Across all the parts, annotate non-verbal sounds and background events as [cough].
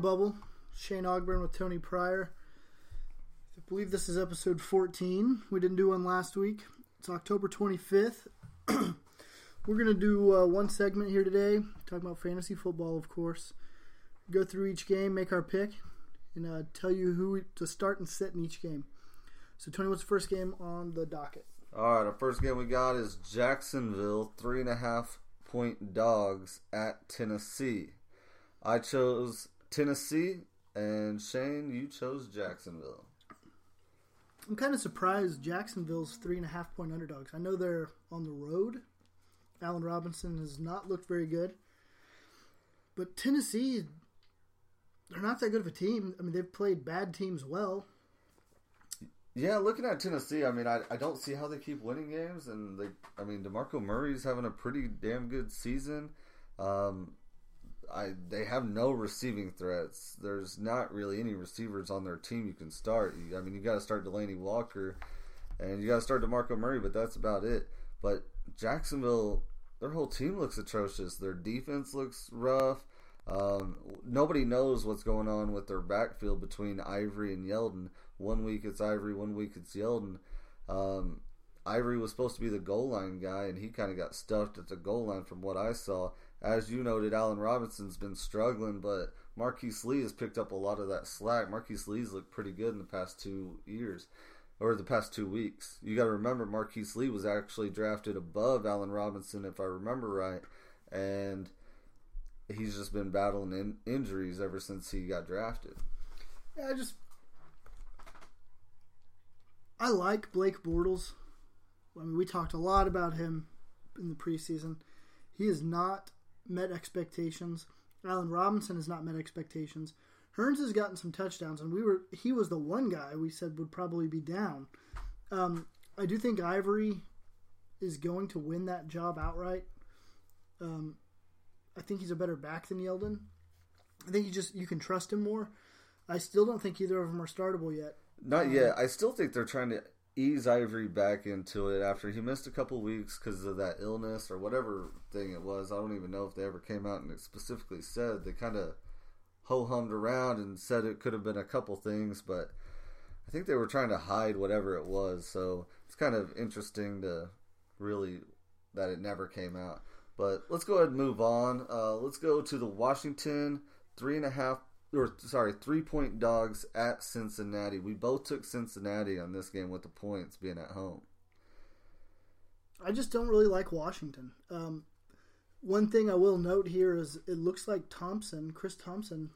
Bubble. Shane Ogburn with Tony Pryor. I believe this is episode 14. We didn't do one last week. It's October 25th. [clears throat] We're going to do uh, one segment here today, talking about fantasy football, of course. Go through each game, make our pick, and uh, tell you who to start and sit in each game. So, Tony, what's the first game on the docket? All right, our first game we got is Jacksonville, three and a half point dogs at Tennessee. I chose Tennessee, and Shane, you chose Jacksonville. I'm kind of surprised Jacksonville's three and a half point underdogs. I know they're on the road. Allen Robinson has not looked very good. But Tennessee, they're not that good of a team. I mean, they've played bad teams well. Yeah, looking at Tennessee, I mean, I, I don't see how they keep winning games, and they, I mean, Demarco Murray's having a pretty damn good season. Um, I they have no receiving threats. There's not really any receivers on their team you can start. You, I mean, you got to start Delanie Walker, and you got to start Demarco Murray, but that's about it. But Jacksonville, their whole team looks atrocious. Their defense looks rough. Um, nobody knows what's going on with their backfield between Ivory and Yeldon. One week it's Ivory, one week it's Yeldon. Um, Ivory was supposed to be the goal line guy, and he kind of got stuffed at the goal line from what I saw. As you noted, Allen Robinson's been struggling, but Marquise Lee has picked up a lot of that slack. Marquise Lee's looked pretty good in the past two years, or the past two weeks. You got to remember, Marquise Lee was actually drafted above Allen Robinson, if I remember right, and he's just been battling in injuries ever since he got drafted. Yeah, I just I like Blake Bortles. I mean, we talked a lot about him in the preseason. He is not met expectations. Allen Robinson has not met expectations. Hurns has gotten some touchdowns, and we were he was the one guy we said would probably be down. Um, I do think Ivory is going to win that job outright. Um, I think he's a better back than Yeldon. I think you just you can trust him more. I still don't think either of them are startable yet. Not um, yet. I still think they're trying to ease Ivory back into it after he missed a couple weeks because of that illness or whatever thing it was. I don't even know if they ever came out and specifically said. They kind of ho hummed around and said it could have been a couple things, but I think they were trying to hide whatever it was. So it's kind of interesting to really that it never came out. But let's go ahead and move on. Uh, let's go to the Washington three and a half or sorry, three point dogs at Cincinnati. We both took Cincinnati on this game with the points being at home. I just don't really like Washington. Um, one thing I will note here is it looks like Thompson, Chris Thompson,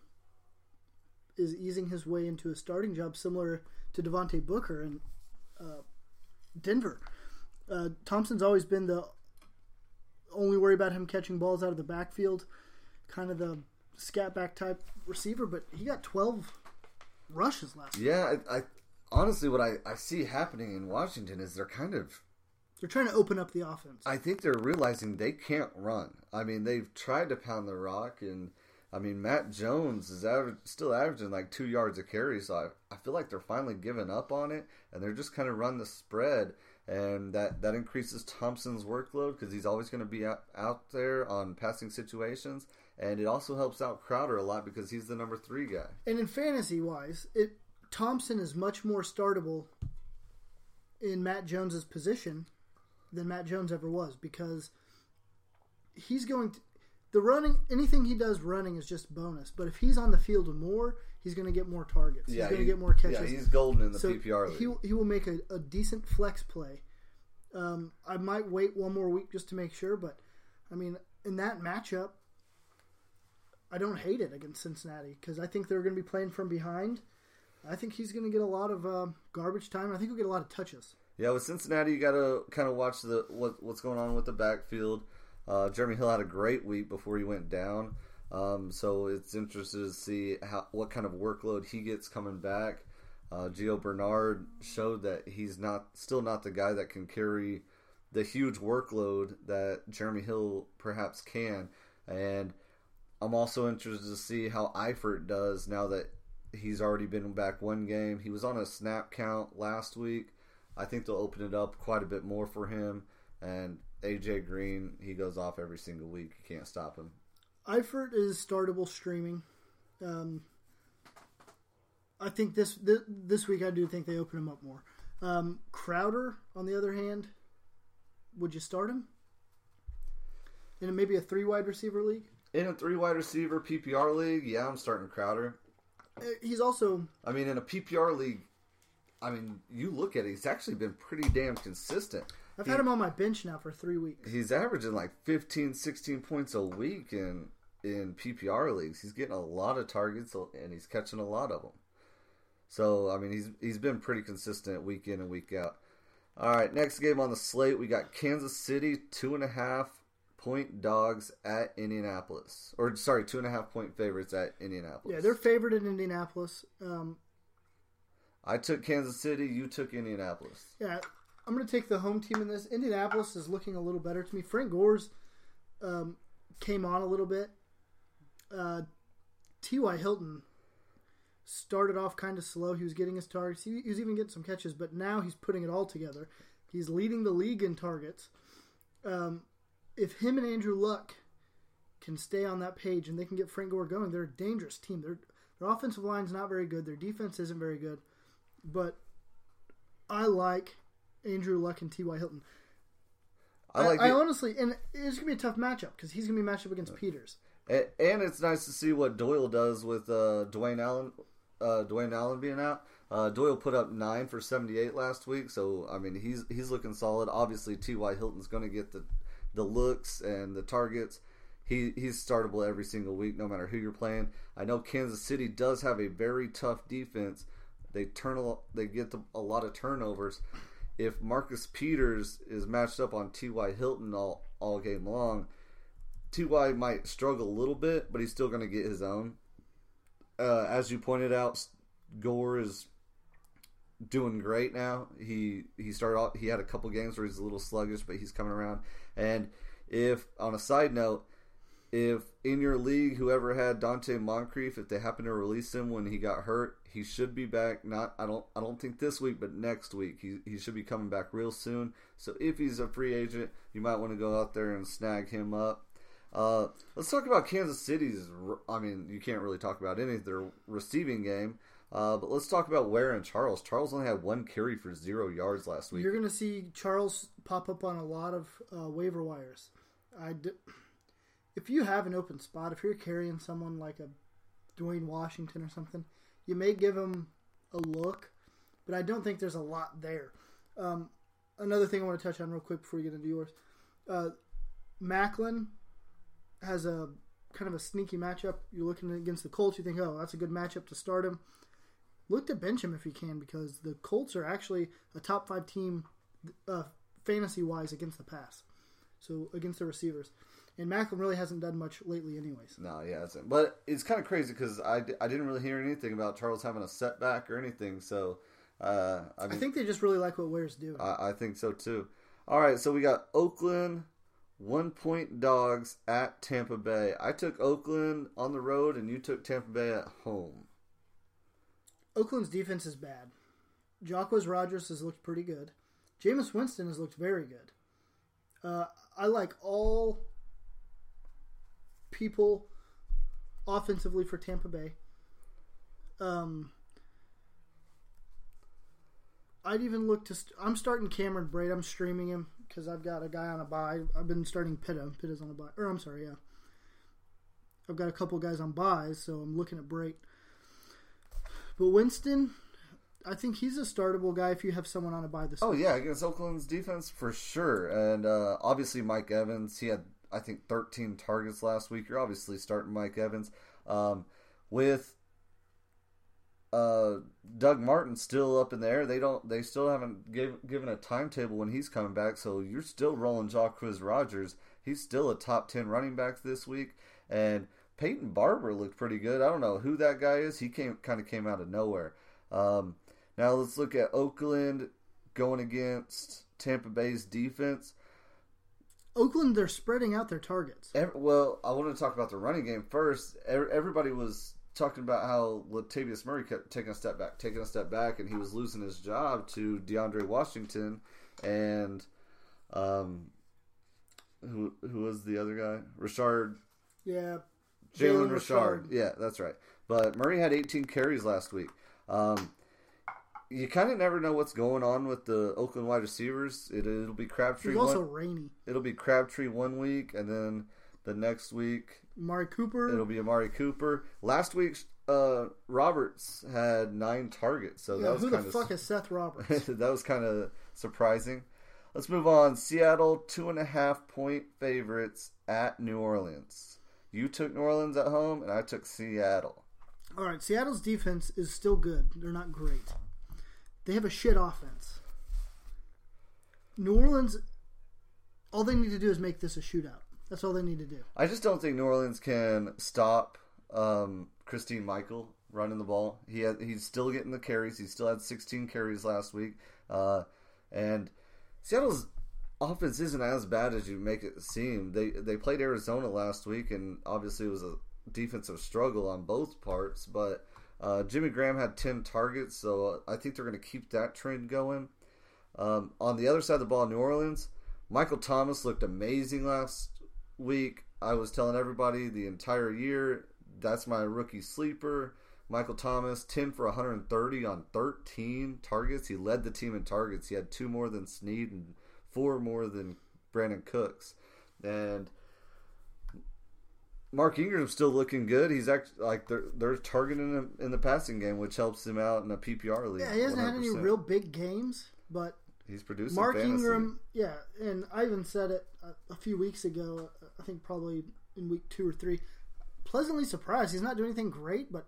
is easing his way into a starting job similar to Devontae Booker in uh, Denver. Uh, Thompson's always been the only worry about him catching balls out of the backfield, kind of the scat back type receiver, but he got 12 rushes last Yeah, I, I honestly, what I, I see happening in Washington is they're kind of they're trying to open up the offense. I think they're realizing they can't run. I mean, they've tried to pound the rock, and I mean, Matt Jones is average, still averaging like two yards a carry. So I, I feel like they're finally giving up on it, and they're just kind of run the spread, and that that increases Thompson's workload because he's always going to be out, out there on passing situations and it also helps out Crowder a lot because he's the number three guy. And in fantasy wise, it Thompson is much more startable in Matt Jones's position than Matt Jones ever was because he's going to the running anything he does running is just bonus. But if he's on the field more, he's going to get more targets. Yeah, he's going to get more catches. Yeah, he's golden in the so PPR league. He he will make a, a decent flex play. Um, I might wait one more week just to make sure, but I mean, in that matchup, I don't hate it against Cincinnati because I think they're going to be playing from behind. I think he's going to get a lot of uh, garbage time. I think he'll get a lot of touches. Yeah, with Cincinnati, you got to kind of watch the what, what's going on with the backfield. Uh, Jeremy Hill had a great week before he went down, um, so it's interesting to see how what kind of workload he gets coming back. Uh, Gio Bernard showed that he's not still not the guy that can carry the huge workload that Jeremy Hill perhaps can, and I'm also interested to see how Eifert does now that he's already been back one game. He was on a snap count last week. I think they'll open it up quite a bit more for him. And AJ Green, he goes off every single week. You can't stop him. Eifert is startable streaming. Um, I think this this, this week I do think they open him up more. Um, Crowder, on the other hand, would you start him in maybe a three wide receiver league? In a three wide receiver PPR league, yeah, I'm starting Crowder. Uh, He's also I mean, in a PPR league, I mean, you look at it, he's actually been pretty damn consistent. I've He- had him on my bench now for three weeks. He's averaging like 15, 16 points a week in in PPR leagues. He's getting a lot of targets and he's catching a lot of them. So I mean, he's he's been pretty consistent week in and week out. All right, next game on the slate, we got Kansas City two and a half point dogs at Indianapolis, or sorry, two and a half point favorites at Indianapolis. Yeah, they're favored in Indianapolis. Um, I took Kansas City. You took Indianapolis. yeah, I'm going to take the home team in this. Indianapolis is looking a little better to me. Frank Gore's um, came on a little bit. Uh, T.Y. Hilton started off kind of slow. He was getting his targets. He, he was even getting some catches, but now he's putting it all together. He's leading the league in targets. Um, if him and Andrew Luck can stay on that page and they can get Frank Gore going, they're a dangerous team. Their their offensive line's not very good. Their defense isn't very good, but I like Andrew Luck and T.Y. Hilton. I like I, the- honestly, and it's gonna be a tough matchup because he's gonna be matched up against Peters. A- And it's nice to see what Doyle does with uh, Dwayne Allen. Uh, Dwayne Allen being out. Uh, Doyle put up nine for seventy eight last week, so I mean he's he's looking solid. Obviously, T. Y. Hilton's going to get the the looks and the targets. He he's startable every single week, no matter who you're playing. I know Kansas City does have a very tough defense. They turn a, they get the, a lot of turnovers. If Marcus Peters is matched up on T. Y. Hilton all all game long, Ty might struggle a little bit, but he's still going to get his own. Uh, as you pointed out, Gore is doing great now. He he started off, he had a couple games where he's a little sluggish, but he's coming around. And if on a side note, if in your league whoever had Donte Moncrief, if they happen to release him when he got hurt, he should be back. Not I don't I don't think this week, but next week he he should be coming back real soon. So if he's a free agent, you might want to go out there and snag him up. Uh, let's talk about Kansas City's. I mean, you can't really talk about any of their receiving game, uh, but let's talk about Ware and Charles. Charles only had one carry for zero yards last week. You're gonna see Charles pop up on a lot of uh, waiver wires. I d- if you have an open spot, if you're carrying someone like a Dwayne Washington or something, you may give him a look, but I don't think there's a lot there. Um, another thing I want to touch on real quick before we get into yours, uh, Maclin has a kind of a sneaky matchup. You're looking against the Colts, you think, oh, that's a good matchup to start him. Look to bench him if you can because the Colts are actually a top five team uh, fantasy wise against the pass. So against the receivers. And Maclin really hasn't done much lately, anyways. No, he hasn't. But it's kind of crazy because I, I didn't really hear anything about Charles having a setback or anything. So uh, I, I think they just really like what Ware's doing. I, I think so too. All right, so we got Oakland one point dogs at Tampa Bay. I took Oakland on the road, and you took Tampa Bay at home. Oakland's defense is bad. Jacquizz Rogers has looked pretty good. Jameis Winston has looked very good. Uh, I like all people offensively for Tampa Bay. Um, I'd even look to. St- I'm starting Cameron Brate. I'm streaming him because I've got a guy on a bye. I've been starting Pitta. Pitta's on a bye. Or I'm sorry, yeah. I've got a couple guys on byes, so I'm looking at Brate. But Winston, I think he's a startable guy if you have someone on a bye this. Oh yeah, against Oakland's defense for sure, and uh, obviously Mike Evans. He had I think 13 targets last week. You're obviously starting Mike Evans um, with uh, Doug Martin still up in the air. They don't. They still haven't give, given a timetable when he's coming back. So you're still rolling Jacquizz Rogers. He's still a top 10 running back this week, and Peyton Barber looked pretty good. I don't know who that guy is. He came kind of came out of nowhere. Um, now let's look at Oakland going against Tampa Bay's defense. Oakland, they're spreading out their targets. Ev- well, I want to talk about the running game first. Ev- Everybody was talking about how Latavius Murray kept taking a step back, taking a step back, and he was losing his job to DeAndre Washington and um, who who was the other guy? Richard Yeah. Jalen Richard. Yeah, that's right. But Murray had 18 carries last week. Um, you kind of never know what's going on with the Oakland wide receivers. It, it'll be Crabtree. It's also one, rainy. it'll be Crabtree one week, and then the next week Amari Cooper. it'll be Amari Cooper. Last week, uh, Roberts had nine targets, so yeah, that was who the fuck is Seth [laughs] Roberts? that was kind of surprising. Let's move on. Seattle two and a half point favorites at New Orleans. You took New Orleans at home, and I took Seattle. All right, Seattle's defense is still good. They're not great. They have a shit offense. New Orleans, all they need to do is make this a shootout. That's all they need to do. I just don't think New Orleans can stop um, Christine Michael running the ball. He had, he's still getting the carries. He still had 16 carries last week, uh, and Seattle's offense isn't as bad as you make it seem. They they played Arizona last week, and obviously it was a defensive struggle on both parts. But uh, Jimmy Graham had 10 targets, so I think they're going to keep that trend going. Um, on the other side of the ball, New Orleans, Michael Thomas looked amazing last week. I was telling everybody the entire year that's my rookie sleeper. Michael Thomas, 10 for 130 on 13 targets. He led the team in targets. He had two more than Snead and four more than Brandin Cooks. And Mark Ingram's still looking good. He's actually like they're they're targeting him in the passing game, which helps him out in a PPR league. Yeah, he hasn't had any real big games, but He's producing Mark fantasy. Ingram, yeah, and I even said it a, a few weeks ago. I think probably in week two or three. Pleasantly surprised. He's not doing anything great, but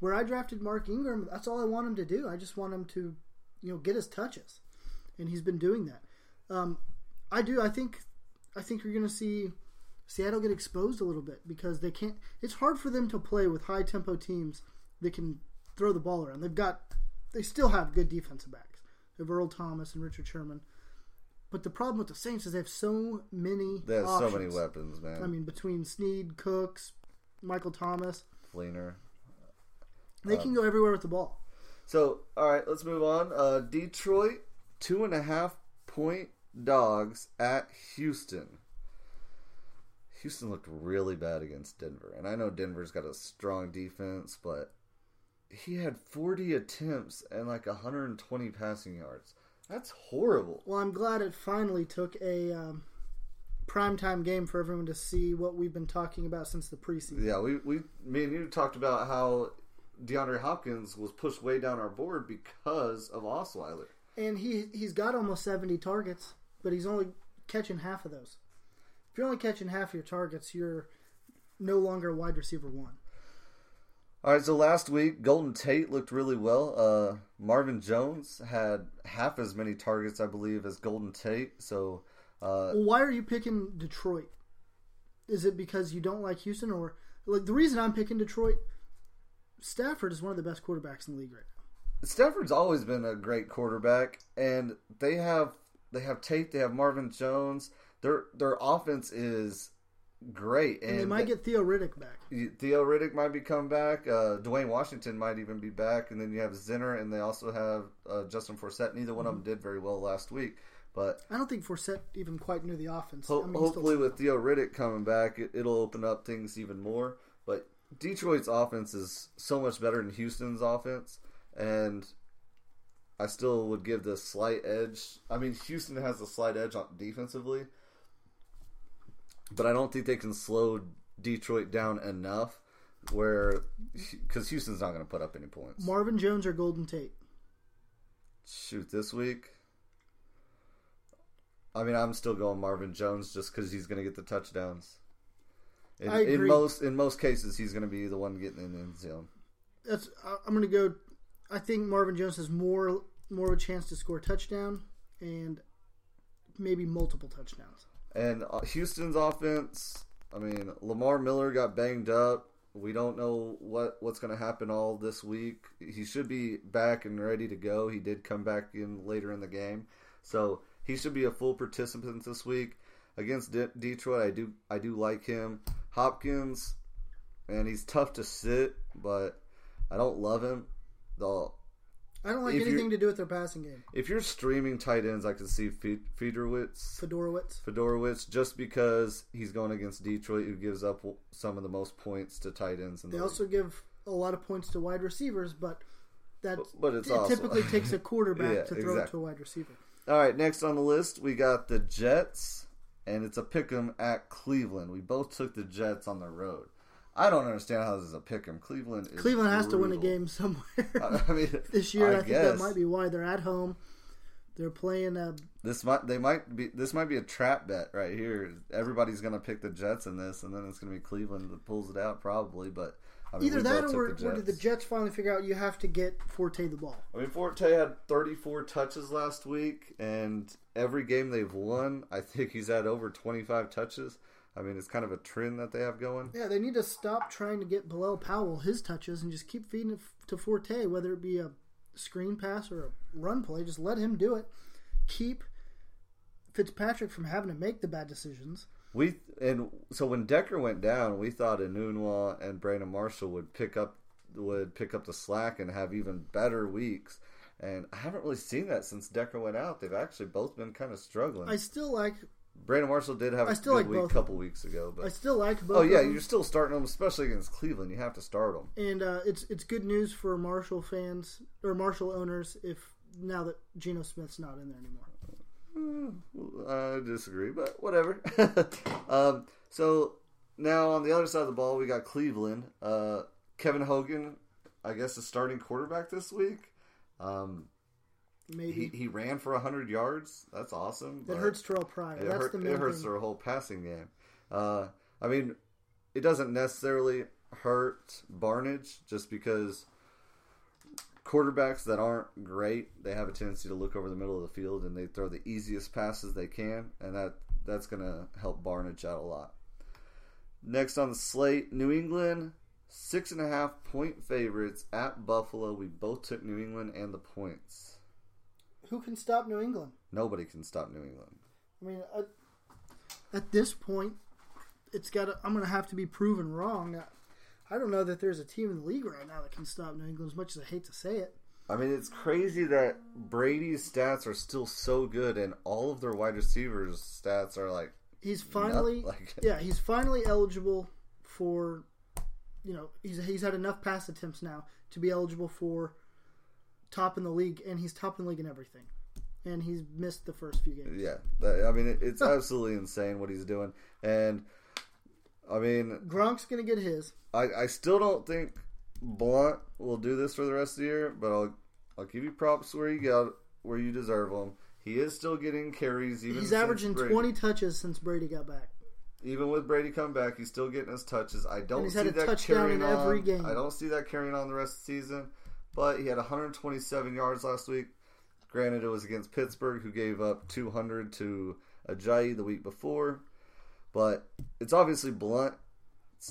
where I drafted Mark Ingram, that's all I want him to do. I just want him to, you know, get his touches, and he's been doing that. Um, I do. I think. I think you're going to see Seattle get exposed a little bit because they can't. It's hard for them to play with high tempo teams that can throw the ball around. They've got. They still have good defensive backs. They have Earl Thomas and Richard Sherman. But the problem with the Saints is they have so many. They have so many weapons, man. I mean, between Snead, Cooks, Michael Thomas, Fleener. they can go everywhere with the ball. So, all right, let's move on. Uh, Detroit, two and a half point dogs at Houston. Houston looked really bad against Denver. And I know Denver's got a strong defense, but he had 40 attempts and like 120 passing yards. That's horrible. Well, I'm glad it finally took a um, primetime game for everyone to see what we've been talking about since the preseason. Yeah, we, we me and you talked about how DeAndre Hopkins was pushed way down our board because of Osweiler. And he he's got almost 70 targets, but he's only catching half of those. If you're only catching half of your targets, you're no longer a wide receiver one. All right, so last week Golden Tate looked really well. Uh, Marvin Jones had half as many targets, I believe, as Golden Tate. So uh, Well, why are you picking Detroit? Is it because you don't like Houston, or like the reason I'm picking Detroit? Stafford is one of the best quarterbacks in the league right now. Stafford's always been a great quarterback, and they have they have Tate, they have Marvin Jones. Their their offense is great, And, and, they might get Theo Riddick back. Theo Riddick might be come back. Uh, Dwayne Washington might even be back, and then you have Zenner, and they also have uh, Justin Forsett. Neither one of them did very well last week, but I don't think Forsett even quite knew the offense. Ho- I mean, hopefully, with Theo Riddick coming back, it, it'll open up things even more. But Detroit's offense is so much better than Houston's offense, and I still would give the slight edge. I mean, Houston has a slight edge on defensively, but I don't think they can slow Detroit down enough where because Houston's not going to put up any points. Marvin Jones or Golden Tate. Shoot, this week. I mean, I'm still going Marvin Jones just because he's going to get the touchdowns. In, I in most in most cases, he's going to be the one getting in the end zone. That's I'm going to go. I think Marvin Jones has more more of a chance to score a touchdown and maybe multiple touchdowns. And uh, Houston's offense. I mean, Lamar Miller got banged up. We don't know what what's going to happen all this week. He should be back and ready to go. He did come back in later in the game, so he should be a full participant this week against De- Detroit. I do I do like him. Hopkins, and he's tough to sit, but I don't love him. The I don't like If anything to do with their passing game. if you're streaming tight ends, I can see Fe- Fedorowicz, Fedorowicz. Fedorowicz, just because he's going against Detroit, who gives up some of the most points to tight ends. In the They league. also give a lot of points to wide receivers, but that But it also- typically [laughs] takes a quarterback Yeah, to throw it to a wide receiver. All right, next on the list we got the Jets, and it's a pick 'em at Cleveland. We both took the Jets on the road. I don't understand how this is a pick 'em. Cleveland is Cleveland has to win a game somewhere [laughs] I mean, [laughs] this year. I, I think that might be why they're at home. They're playing. Uh, This might they might be this might be a trap bet right here. Everybody's gonna pick the Jets in this, and then it's gonna be Cleveland that pulls it out probably. But I mean, either that or, took or did the Jets finally figure out you have to get Forte the ball? I mean, Forte had 34 touches last week, and every game they've won, I think he's had over 25 touches. I mean, it's kind of a trend that they have going. Yeah, they need to stop trying to get Bilal Powell his touches and just keep feeding it to Forte, whether it be a screen pass or a run play. Just let him do it. Keep Fitzpatrick from having to make the bad decisions. We and so when Decker went down, we thought Enunwa and Brandon Marshall would pick up would pick up the slack and have even better weeks. And I haven't really seen that since Decker went out. They've actually both been kind of struggling. I still like Brandon Marshall did have I a still good like week both a couple weeks ago, but I still like both. oh yeah, you're still starting them, especially against Cleveland. You have to start them. and uh, it's it's good news for Marshall fans or Marshall owners if now that Geno Smith's not in there anymore. I disagree, but whatever. [laughs] um, so now on the other side of the ball, we got Cleveland. Uh, Kevin Hogan, I guess, is starting quarterback this week. Um, Maybe he, he ran for 100 yards. That's awesome. that hurts Terrelle Pryor. It, That's hurt, the it hurts thing. their whole passing game. Uh, I mean, it doesn't necessarily hurt Barnidge just because quarterbacks that aren't great, they have a tendency to look over the middle of the field and they throw the easiest passes they can, and that that's going to help Barnidge out a lot. Next on the slate, New England, six and a half point favorites at Buffalo. We both took New England and the points. Who can stop New England? Nobody can stop New England. I mean, at, at this point, it's got. I'm going to have to be proven wrong. I don't know that there's a team in the league right now that can stop New England. As much as I hate to say it, I mean, it's crazy that Brady's stats are still so good, and all of their wide receivers' stats are like, he's finally, like- yeah, he's finally eligible for. You know, he's he's had enough pass attempts now to be eligible for top in the league, and he's top in the league in everything. And he's missed the first few games. yeah. I mean, it's [laughs] absolutely insane what he's doing, and I mean, Gronk's going to get his. I, I still don't think Blunt will do this for the rest of the year, but I'll I'll give you props where you got where you deserve them. He is still getting carries, even He's averaging Brady- 20 touches since Brady got back. even with Brady come back, he's still getting his touches. I don't see that carrying in every on. game. I don't see that carrying on the rest of the season. But he had 127 yards last week. Granted, it was against Pittsburgh, who gave up 200 to Ajayi the week before. But it's obviously Blunt's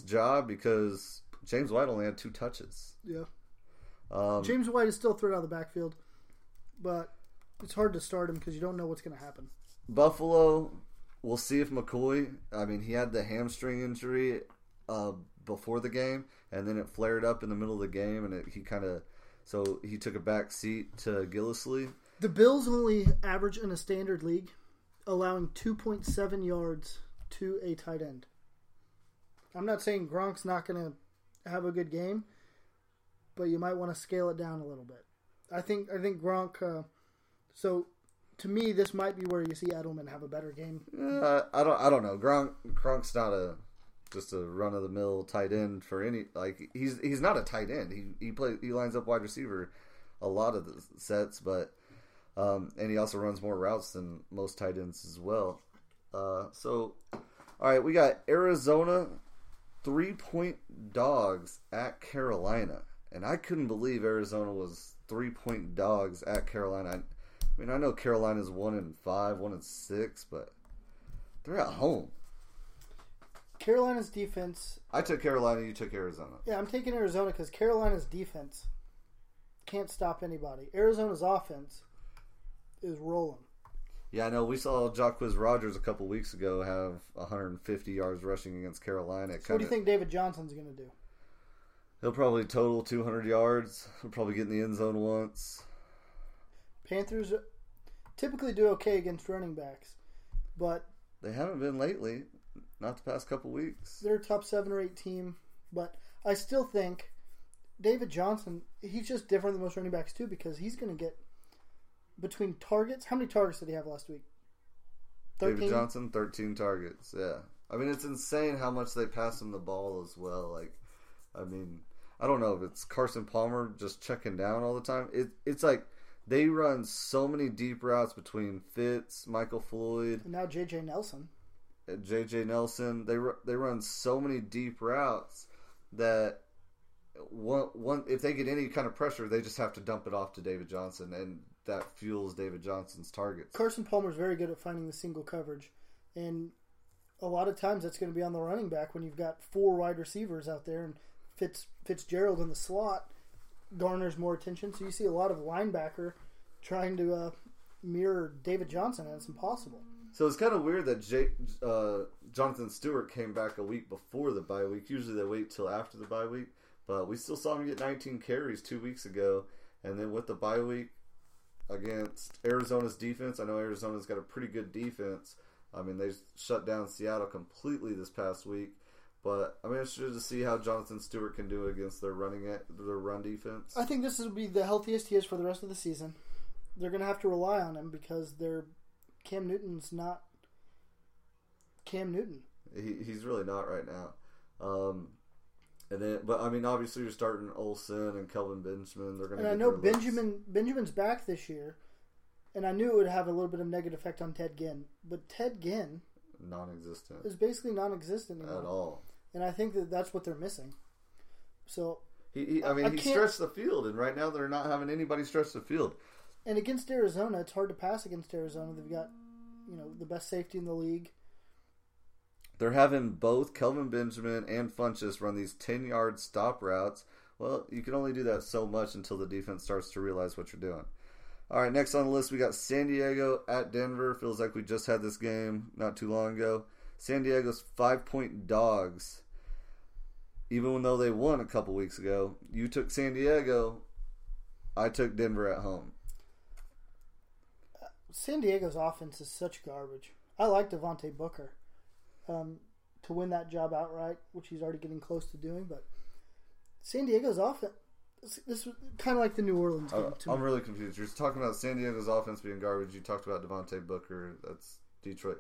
job because James White only had two touches. Yeah. Um, James White is still thrown out of the backfield, but it's hard to start him because you don't know what's going to happen. Buffalo, we'll see if McCoy. I mean, he had the hamstring injury uh, before the game, and then it flared up in the middle of the game, and it, he kind of so he took a back seat to Gillislee. The Bills only average in a standard league, allowing 2.7 yards to a tight end. I'm not saying Gronk's not going to have a good game, but you might want to scale it down a little bit. I think I think Gronk. Uh, so to me, this might be where you see Edelman have a better game. Uh, I don't. I don't know. Gronk. Gronk's not a just a run of the mill tight end for any. Like he's he's not a tight end. He he plays he lines up wide receiver a lot of the sets, but um, and he also runs more routes than most tight ends as well. Uh, so all right, we got Arizona three point dogs at Carolina, and I couldn't believe Arizona was three point dogs at Carolina. I, I mean, I know Carolina's one and five, one and six, but they're at home. Carolina's defense. I took Carolina. You took Arizona. Yeah, I'm taking Arizona because Carolina's defense can't stop anybody. Arizona's offense is rolling. Yeah, I know. We saw Jacquizz Rogers a couple weeks ago have 150 yards rushing against Carolina. So what do you think David Johnson's going to do? He'll probably total 200 yards. He'll probably get in the end zone once. Panthers typically do okay against running backs, but They haven't been lately. Not the past couple weeks. they're a top seven or eight team. But I still think David Johnson, he's just different than most running backs too because he's going to get between targets. How many targets did he have last week? David Johnson, thirteen targets. Yeah, I mean it's insane how much they pass him the ball as well. Like, I mean, I don't know if it's Carson Palmer just checking down all the time. It, it's like they run so many deep routes between Fitz, Michael Floyd, and now JJ Nelson. JJ Nelson. They they run so many deep routes that one one if they get any kind of pressure, they just have to dump it off to David Johnson, and that fuels David Johnson's targets. Carson Palmer is very good at finding the single coverage, and a lot of times that's going to be on the running back when you've got four wide receivers out there and Fitz Fitzgerald in the slot garners more attention. So you see a lot of linebacker trying to uh, mirror David Johnson, and it's impossible. So it's kind of weird that uh, Jonathan Stewart came back a week before the bye week. Usually they wait till after the bye week, but we still saw him get 19 carries two weeks ago. And then with the bye week against Arizona's defense, I know Arizona's got a pretty good defense. I mean, they shut down Seattle completely this past week. But I'm interested to see how Jonathan Stewart can do against their running their run defense. I think this will be the healthiest he is for the rest of the season. They're going to have to rely on him because they're Cam Newton's not Cam Newton. He, he's really not right now. Um, and then, but I mean, obviously, you're starting Olsen and Kelvin Benjamin. They're going to. And I know Benjamin looks. Benjamin's back this year, and I knew it would have a little bit of negative effect on Ted Ginn. But Ted Ginn, non-existent, is basically non-existent anymore. at all. And I think that that's what they're missing. So he, he I mean, I he stretched the field, and right now they're not having anybody stretch the field. And against Arizona, it's hard to pass against Arizona. They've got, you know, the best safety in the league. They're having both Kelvin Benjamin and Funchess run these 10 yard stop routes. Well, you can only do that so much until the defense starts to realize what you're doing. All right, next on the list, we got San Diego at Denver. Feels like we just had this game not too long ago. San Diego's five point dogs. Even though they won a couple weeks ago, you took San Diego. I took Denver at home. San Diego's offense is such garbage. I like Devontae Booker um, to win that job outright, which he's already getting close to doing. But San Diego's offense, this was kind of like the New Orleans game. Uh, I'm really confused. You're talking about San Diego's offense being garbage. You talked about Devontae Booker. That's Detroit.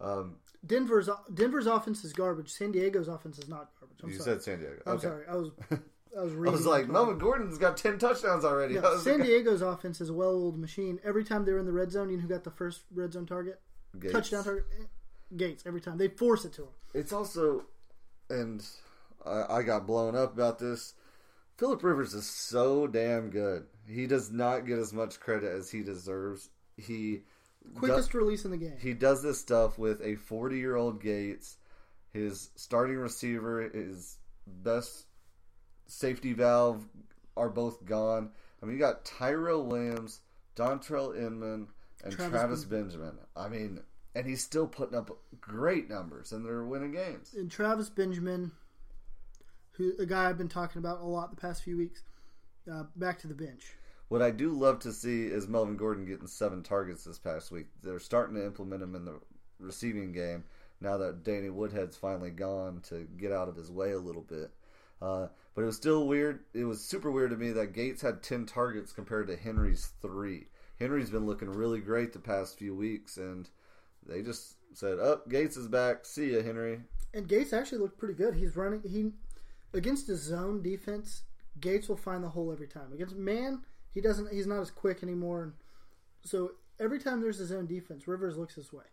Um, Denver's Denver's offense is garbage. San Diego's offense is not garbage. I'm you sorry. said San Diego. I'm sorry. I was [laughs] I was, I was like, Melvin Gordon's got ten touchdowns already. Yeah, San like, [laughs] Diego's offense is a well-oiled machine. Every time they're in the red zone, you know who got the first red zone target, Gates. touchdown target, Gates. Every time they force it to him. It's also, and I, I got blown up about this. Philip Rivers is so damn good. He does not get as much credit as he deserves. He quickest release in the game. He does this stuff with a 40 year old Gates. His starting receiver, his best safety valve are both gone. I mean, you got Tyrell Williams, Dontrelle Inman, and Travis, Travis Benjamin. I mean, and he's still putting up great numbers, and they're winning games. And Travis Benjamin, who a guy I've been talking about a lot the past few weeks, uh, back to the bench. What I do love to see is Melvin Gordon getting seven targets this past week. They're starting to implement him in the receiving game now that Danny Woodhead's finally gone to get out of his way a little bit. Uh, but it was still weird. It was super weird to me that Gates had 10 targets compared to Henry's three. Henry's been looking really great the past few weeks, and they just said, "Up, oh, Gates is back. See ya, Henry." And Gates actually looked pretty good. He's running. He against his zone defense, Gates will find the hole every time. Against man, he doesn't. He's not as quick anymore. So every time there's a zone defense, Rivers looks this way.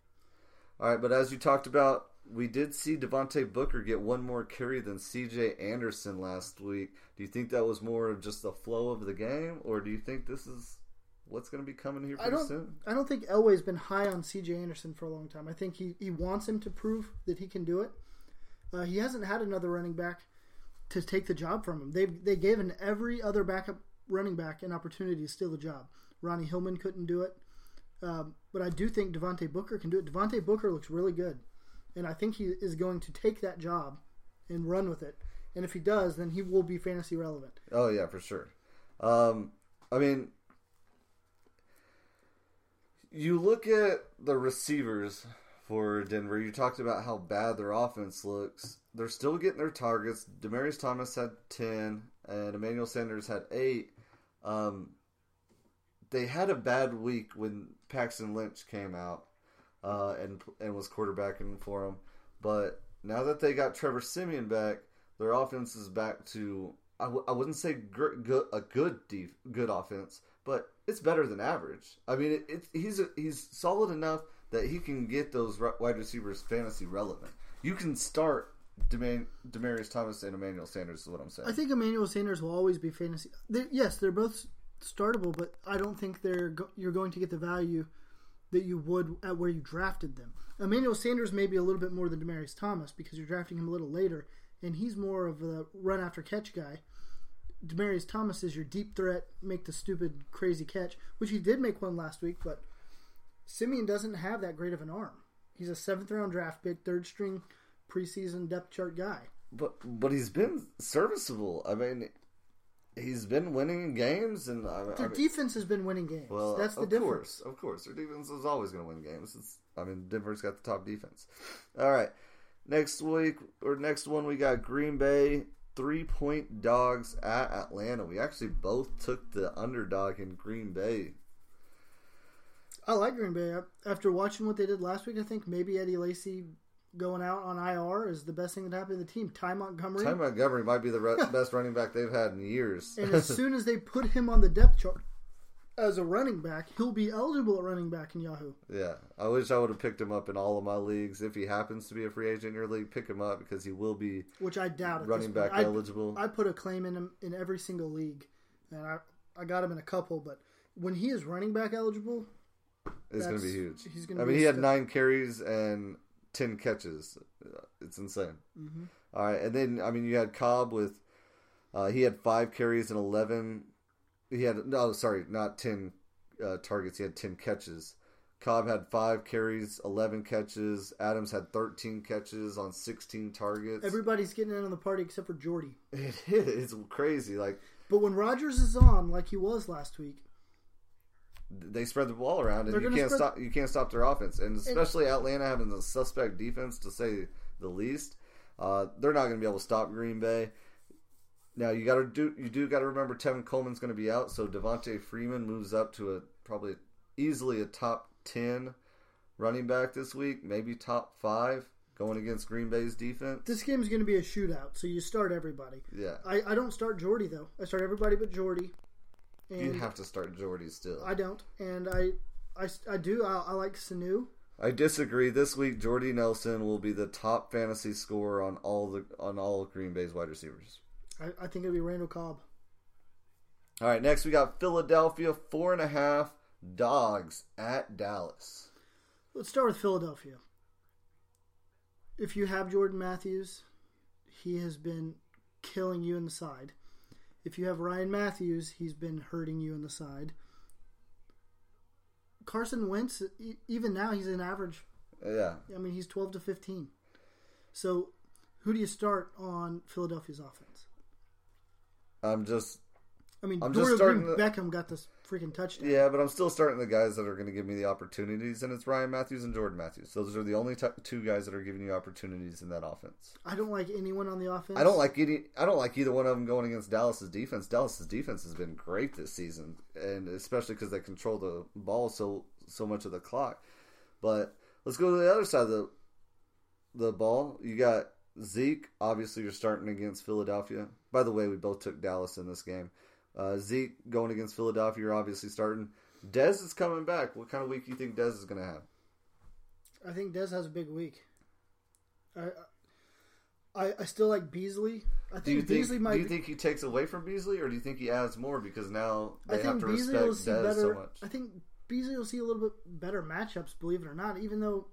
All right, but as you talked about, we did see Devontae Booker get one more carry than C.J. Anderson last week. Do you think that was more of just the flow of the game, or do you think this is what's going to be coming here pretty I don't, soon? I don't think Elway's been high on C.J. Anderson for a long time. I think he, he wants him to prove that he can do it. Uh, he hasn't had another running back to take the job from him. They they gave an every other backup running back an opportunity to steal the job. Ronnie Hillman couldn't do it, um, but I do think Devontae Booker can do it. Devontae Booker looks really good, and I think he is going to take that job and run with it. And if he does, then he will be fantasy relevant. Oh yeah, for sure. Um, I mean, you look at the receivers for Denver. You talked about how bad their offense looks. They're still getting their targets. Demaryius Thomas had ten, and Emmanuel Sanders had eight. Um, they had a bad week when Paxton Lynch came out uh, and and was quarterbacking for them. But now that they got Trevor Siemian back, their offense is back to I w- I wouldn't say gr- good, a good def- good offense, but it's better than average. I mean, it, it, he's a, he's solid enough that he can get those wide receivers fantasy relevant. You can start Demar- Demaryius Thomas and Emmanuel Sanders. Is what I'm saying. I think Emmanuel Sanders will always be fantasy. They're, yes, they're both startable, but I don't think they're go- you're going to get the value that you would at where you drafted them. Emmanuel Sanders may be a little bit more than Demaryius Thomas because you're drafting him a little later, and he's more of a run after catch guy. Demarius Thomas is your deep threat, make the stupid crazy catch, which he did make one last week, but Siemian doesn't have that great of an arm. He's a seventh round draft pick, third string preseason depth chart guy. But but he's been serviceable. I mean, he's been winning games, and I, I Their mean, defense has been winning games. well, That's the of difference. course, of course, their defense is always going to win games. It's, I mean, Denver's got the top defense. All right, next week or next one we got Green Bay three point dogs at Atlanta. We actually both took the underdog in Green Bay. I like Green Bay. After watching what they did last week, I think maybe Eddie Lacy going out on IR is the best thing that happened to the team. Ty Montgomery. Ty Montgomery might be the re- [laughs] best running back they've had in years. and as soon as they put him on the depth chart as a running back, he'll be eligible at running back in Yahoo. Yeah, I wish I would have picked him up in all of my leagues. If he happens to be a free agent in your league, pick him up because he will be Which I doubt. Running back. I- eligible. I put a claim in him in every single league, and I I got him in a couple. But when he is running back eligible, it's going to be huge. he's gonna I mean, he had nine carries and ten catches. Uh, It's insane. Mm-hmm. All right, and then I mean, you had Cobb with uh, he had five carries and eleven. He had no, sorry, not ten uh, targets. He had ten catches. Cobb had five carries, eleven catches. Adams had thirteen catches on sixteen targets. everybody's getting in on the party except for Jordy. [laughs] It is it's crazy. Like But when Rodgers is on, like he was last week, they spread the ball around, and They're you can't spread- stop. You can't stop their offense, and especially Atlanta having the suspect defense, to say the least. Uh, they're not going to be able to stop Green Bay. Now you got to do. You do got to remember Tevin Coleman's going to be out, so Devonta Freeman moves up to a probably easily a top ten running back this week, maybe top five going against Green Bay's defense. this game is going to be a shootout. So you start everybody. Yeah, I, I don't start Jordy though. I start everybody but Jordy. And you have to start Jordy still. I don't, and I, I, I do. I, I like Sanu. I disagree. This week, Jordy Nelson will be the top fantasy scorer on all the on all Green Bay's wide receivers. I, I think it'll be Randall Cobb. All right, next we got Philadelphia four and a half dogs at Dallas. Let's start with Philadelphia. If you have Jordan Matthews, he has been killing you in the side. If you have Ryan Mathews, he's been hurting you in the side. Carson Wentz, even now, he's an average. Uh, yeah, I mean, he's 12 to 15. So, who do you start on Philadelphia's offense? I'm just I mean, I'm just starting Green to- Beckham got this freaking touchdown. yeah, but I'm still starting the guys that are going to give me the opportunities, and it's Ryan Mathews and Jordan Matthews. Those are the only t- two guys that are giving you opportunities in that offense. I don't like anyone on the offense. I don't like any. I don't like either one of them going against Dallas's defense. Dallas's defense has been great this season, and especially because they control the ball so so much of the clock. But let's go to the other side of the the ball. You got Zeke. Obviously, you're starting against Philadelphia. By the way, we both took Dallas in this game. Uh, Zeke going against Philadelphia. You're obviously starting. Dez is coming back. What kind of week do you think Dez is going to have? I think Dez has a big week. I I, I still like Beasley. I think Do you think? Beasley might. do you think he takes away from Beasley, or do you think he adds more because now I they have to Beasley respect will see Dez better. so much? I think Beasley will see a little bit better matchups. Believe it or not, even though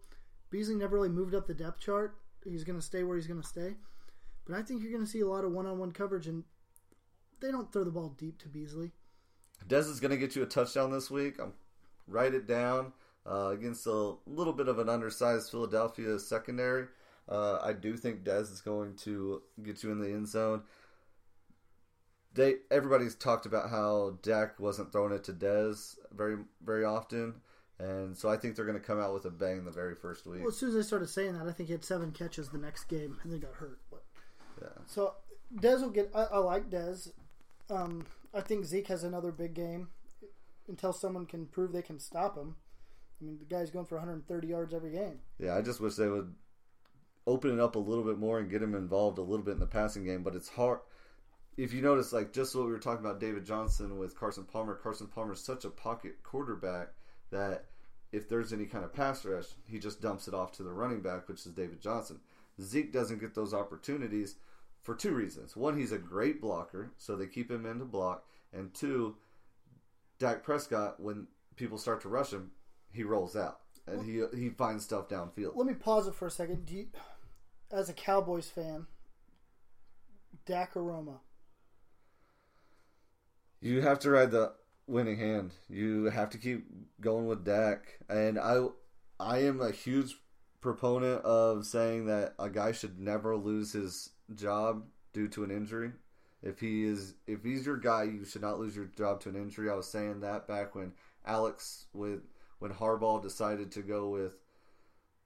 Beasley never really moved up the depth chart, he's going to stay where he's going to stay. But I think you're going to see a lot of one-on-one coverage, and they don't throw the ball deep to Beasley. Dez is going to get you a touchdown this week. I'm write it down uh, against a little bit of an undersized Philadelphia secondary. Uh, I do think Dez is going to get you in the end zone. They everybody's talked about how Dak wasn't throwing it to Dez very very often, And so I think they're going to come out with a bang the very first week. Well, as soon as they started saying that, I think he had seven catches the next game and then got hurt. But Yeah. so Dez will get. I, I like Dez. Um, I think Zeke has another big game until someone can prove they can stop him. I mean, the guy's going for 130 yards every game. Yeah, I just wish they would open it up a little bit more and get him involved a little bit in the passing game. But it's hard. If you notice, like just what we were talking about, David Johnson with Carson Palmer. Carson Palmer is such a pocket quarterback that if there's any kind of pass rush, he just dumps it off to the running back, which is David Johnson. Zeke doesn't get those opportunities for two reasons. One, he's a great blocker, so they keep him in to block. And two, Dak Prescott, when people start to rush him, he rolls out and he he finds stuff downfield. Let me pause it for a second. Do you, as a Cowboys fan, Dak or Romo? You have to ride the winning hand. You have to keep going with Dak, and I I am a huge proponent of saying that a guy should never lose his job due to an injury. If he is if he's your guy, you should not lose your job to an injury. I was saying that back when Alex with when Harbaugh decided to go with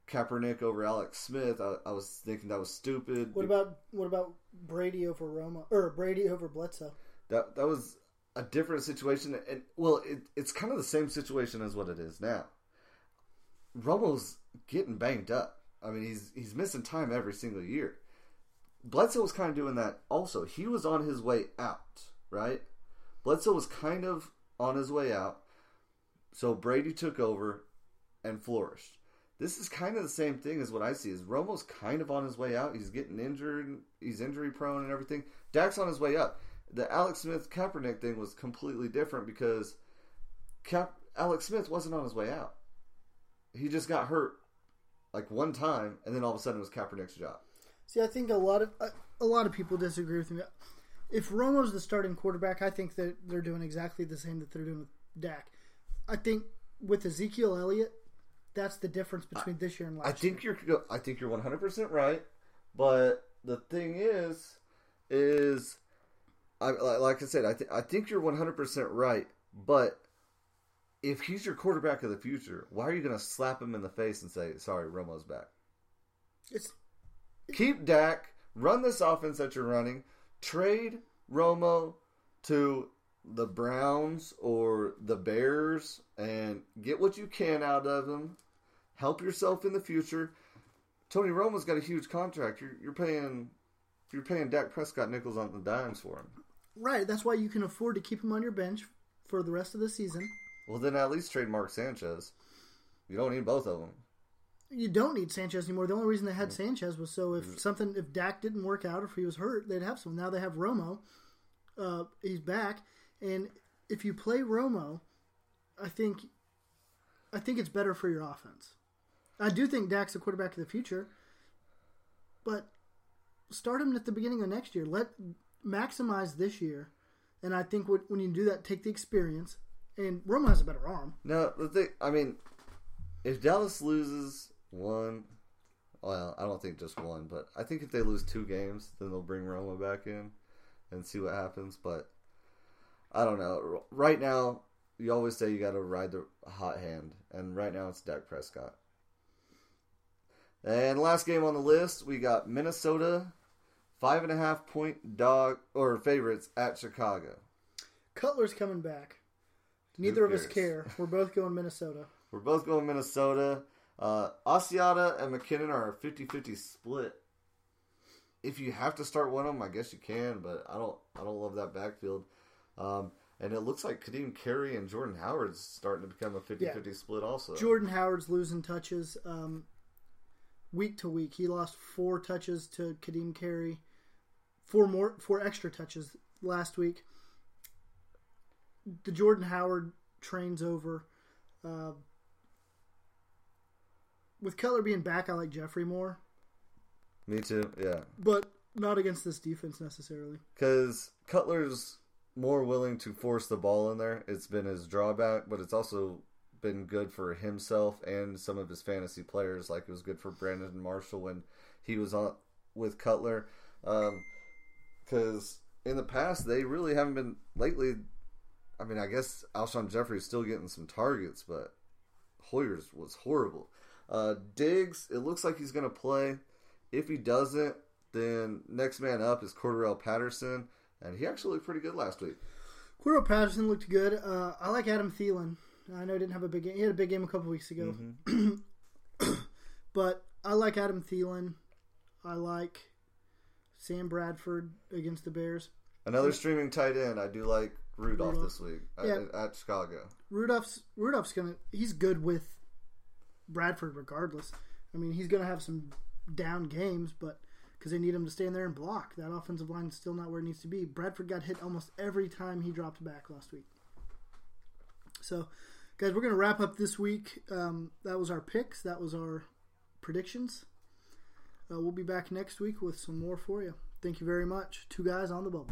Kaepernick over Alex Smith. I, I was thinking that was stupid. What about what about Brady over Romo or Brady over Bledsoe? that that was a different situation and well it, it's kind of the same situation as what it is now romo's getting banged up i mean he's he's missing time every single year bledsoe was kind of doing that also he was on his way out right bledsoe was kind of on his way out so brady took over and flourished this is kind of the same thing as what I see. Is Romo's kind of on his way out? He's getting injured. He's injury prone and everything. Dak's on his way up the Alex Smith Kaepernick thing was completely different because Cap- Alex Smith wasn't on his way out. He just got hurt like one time, and then all of a sudden it was Kaepernick's job. See, I think a lot of a lot of people disagree with me. If Romo's the starting quarterback, I think that they're doing exactly the same that they're doing with Dak. I think with Ezekiel Elliott, that's the difference between this year and last I think year. you're I think you're 100 percent right, but the thing is, is I like I said I th- I think you're 100 percent right, but if he's your quarterback of the future, why are you going to slap him in the face and say sorry, Romo's back? It's keep Dak, run this offense that you're running, trade Romo to the Browns or the Bears and get what you can out of them. Help yourself in the future. Tony Romo's got a huge contract. You're, you're paying you're paying Dak Prescott nickels on the dimes for him. right. That's why you can afford to keep him on your bench for the rest of the season. Well, then at least trade Mark Sanchez. You don't need both of them. You don't need Sanchez anymore. The only reason they had Sanchez was so if something if Dak didn't work out or if he was hurt, they'd have some. Now they have Romo. Uh, he's back, and if you play Romo, I think I think it's better for your offense. I do think Dak's the quarterback of the future, but start him at the beginning of next year. Let maximize this year, and I think what, when you do that, take the experience. And Romo has a better arm. No, the thing, I mean, if Dallas loses one, well, I don't think just one, but I think if they lose two games, then they'll bring Romo back in and see what happens. But I don't know. Right now, you always say you got to ride the hot hand, and right now it's Dak Prescott. And last game on the list, we got Minnesota, five and a half point dog or favorites at Chicago. Cutler's coming back. Neither of us care. We're both going Minnesota. We're both going Minnesota. Uh, Asiata and McKinnon are a 50-50 split. If you have to start one of them, I guess you can, but I don't. I don't love that backfield. Um, and it looks like Ka'Deem Carey and Jordan Howard's starting to become a 50-50 split also. Jordan Howard's losing touches um, week to week. He lost four touches to Ka'Deem Carey, four more, four extra touches last week. The Jordan Howard trains over. Uh, with Cutler being back, I like Jeffery more, Me too. Yeah, but not against this defense necessarily. because Cutler's more willing to force the ball in there. It's been his drawback, but it's also been good for himself and some of his fantasy players. Like it was good for Brandon Marshall when he was on with Cutler. Um, because in the past, they really haven't been lately. I mean, I guess Alshon Jeffery's still getting some targets, but Hoyer's was horrible. Uh, Diggs, it looks like he's going to play. If he doesn't, then next man up is Cordarrelle Patterson, and he actually looked pretty good last week. Cordarrelle Patterson looked good. Uh, I like Adam Thielen. I know he didn't have a big game. He had a big game a couple weeks ago. Mm-hmm. [clears throat] but I like Adam Thielen. I like Sam Bradford against the Bears. Another streaming tight end. I do like Rudolph, Rudolph. this week yeah. at, at, Chicago. Rudolph's Rudolph's gonna he's good with Bradford regardless. I mean, he's going to have some down games, but because they need him to stand there and block. That offensive line is still not where it needs to be. Bradford got hit almost every time he dropped back last week. So, guys, we're going to wrap up this week. Um, that was our picks. That was our predictions. Uh, we'll be back next week with some more for you. Thank you very much. Two guys on the bubble.